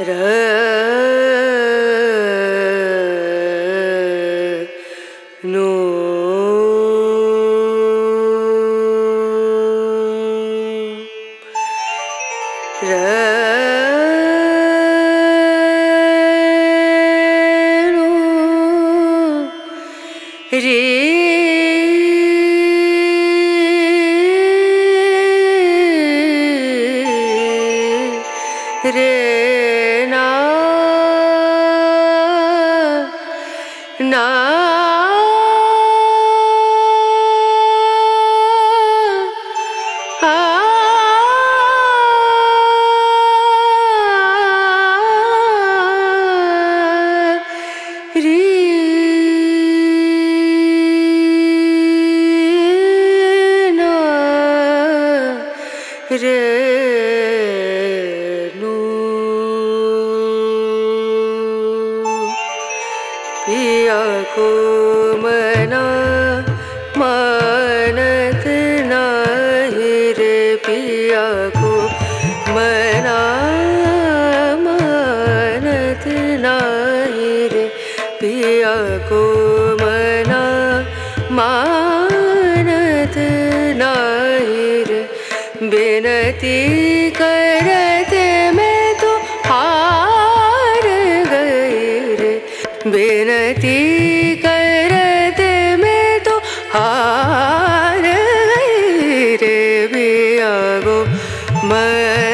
रे না। রে। पिया को मना मानत नाही रे पिया को मना मानत नाही रे पिया को मना मानत नाही रे. बिनती करते बिनती करते मैं तो हार गई रे बिया गो। मनानत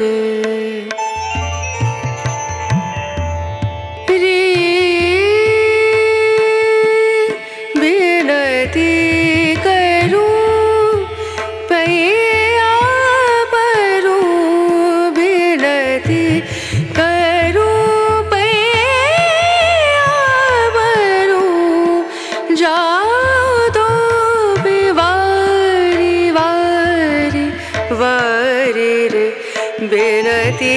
रे। रे बिनती बिनती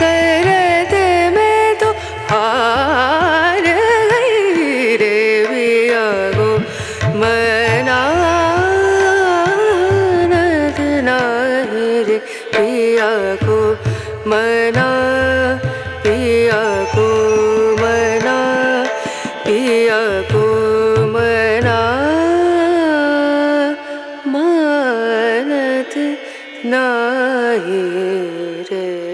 करत मैं तो हार गई रे बिया गो नाही रे पिया को। मना पिया को, मना पिया को, मना मानत নাই রে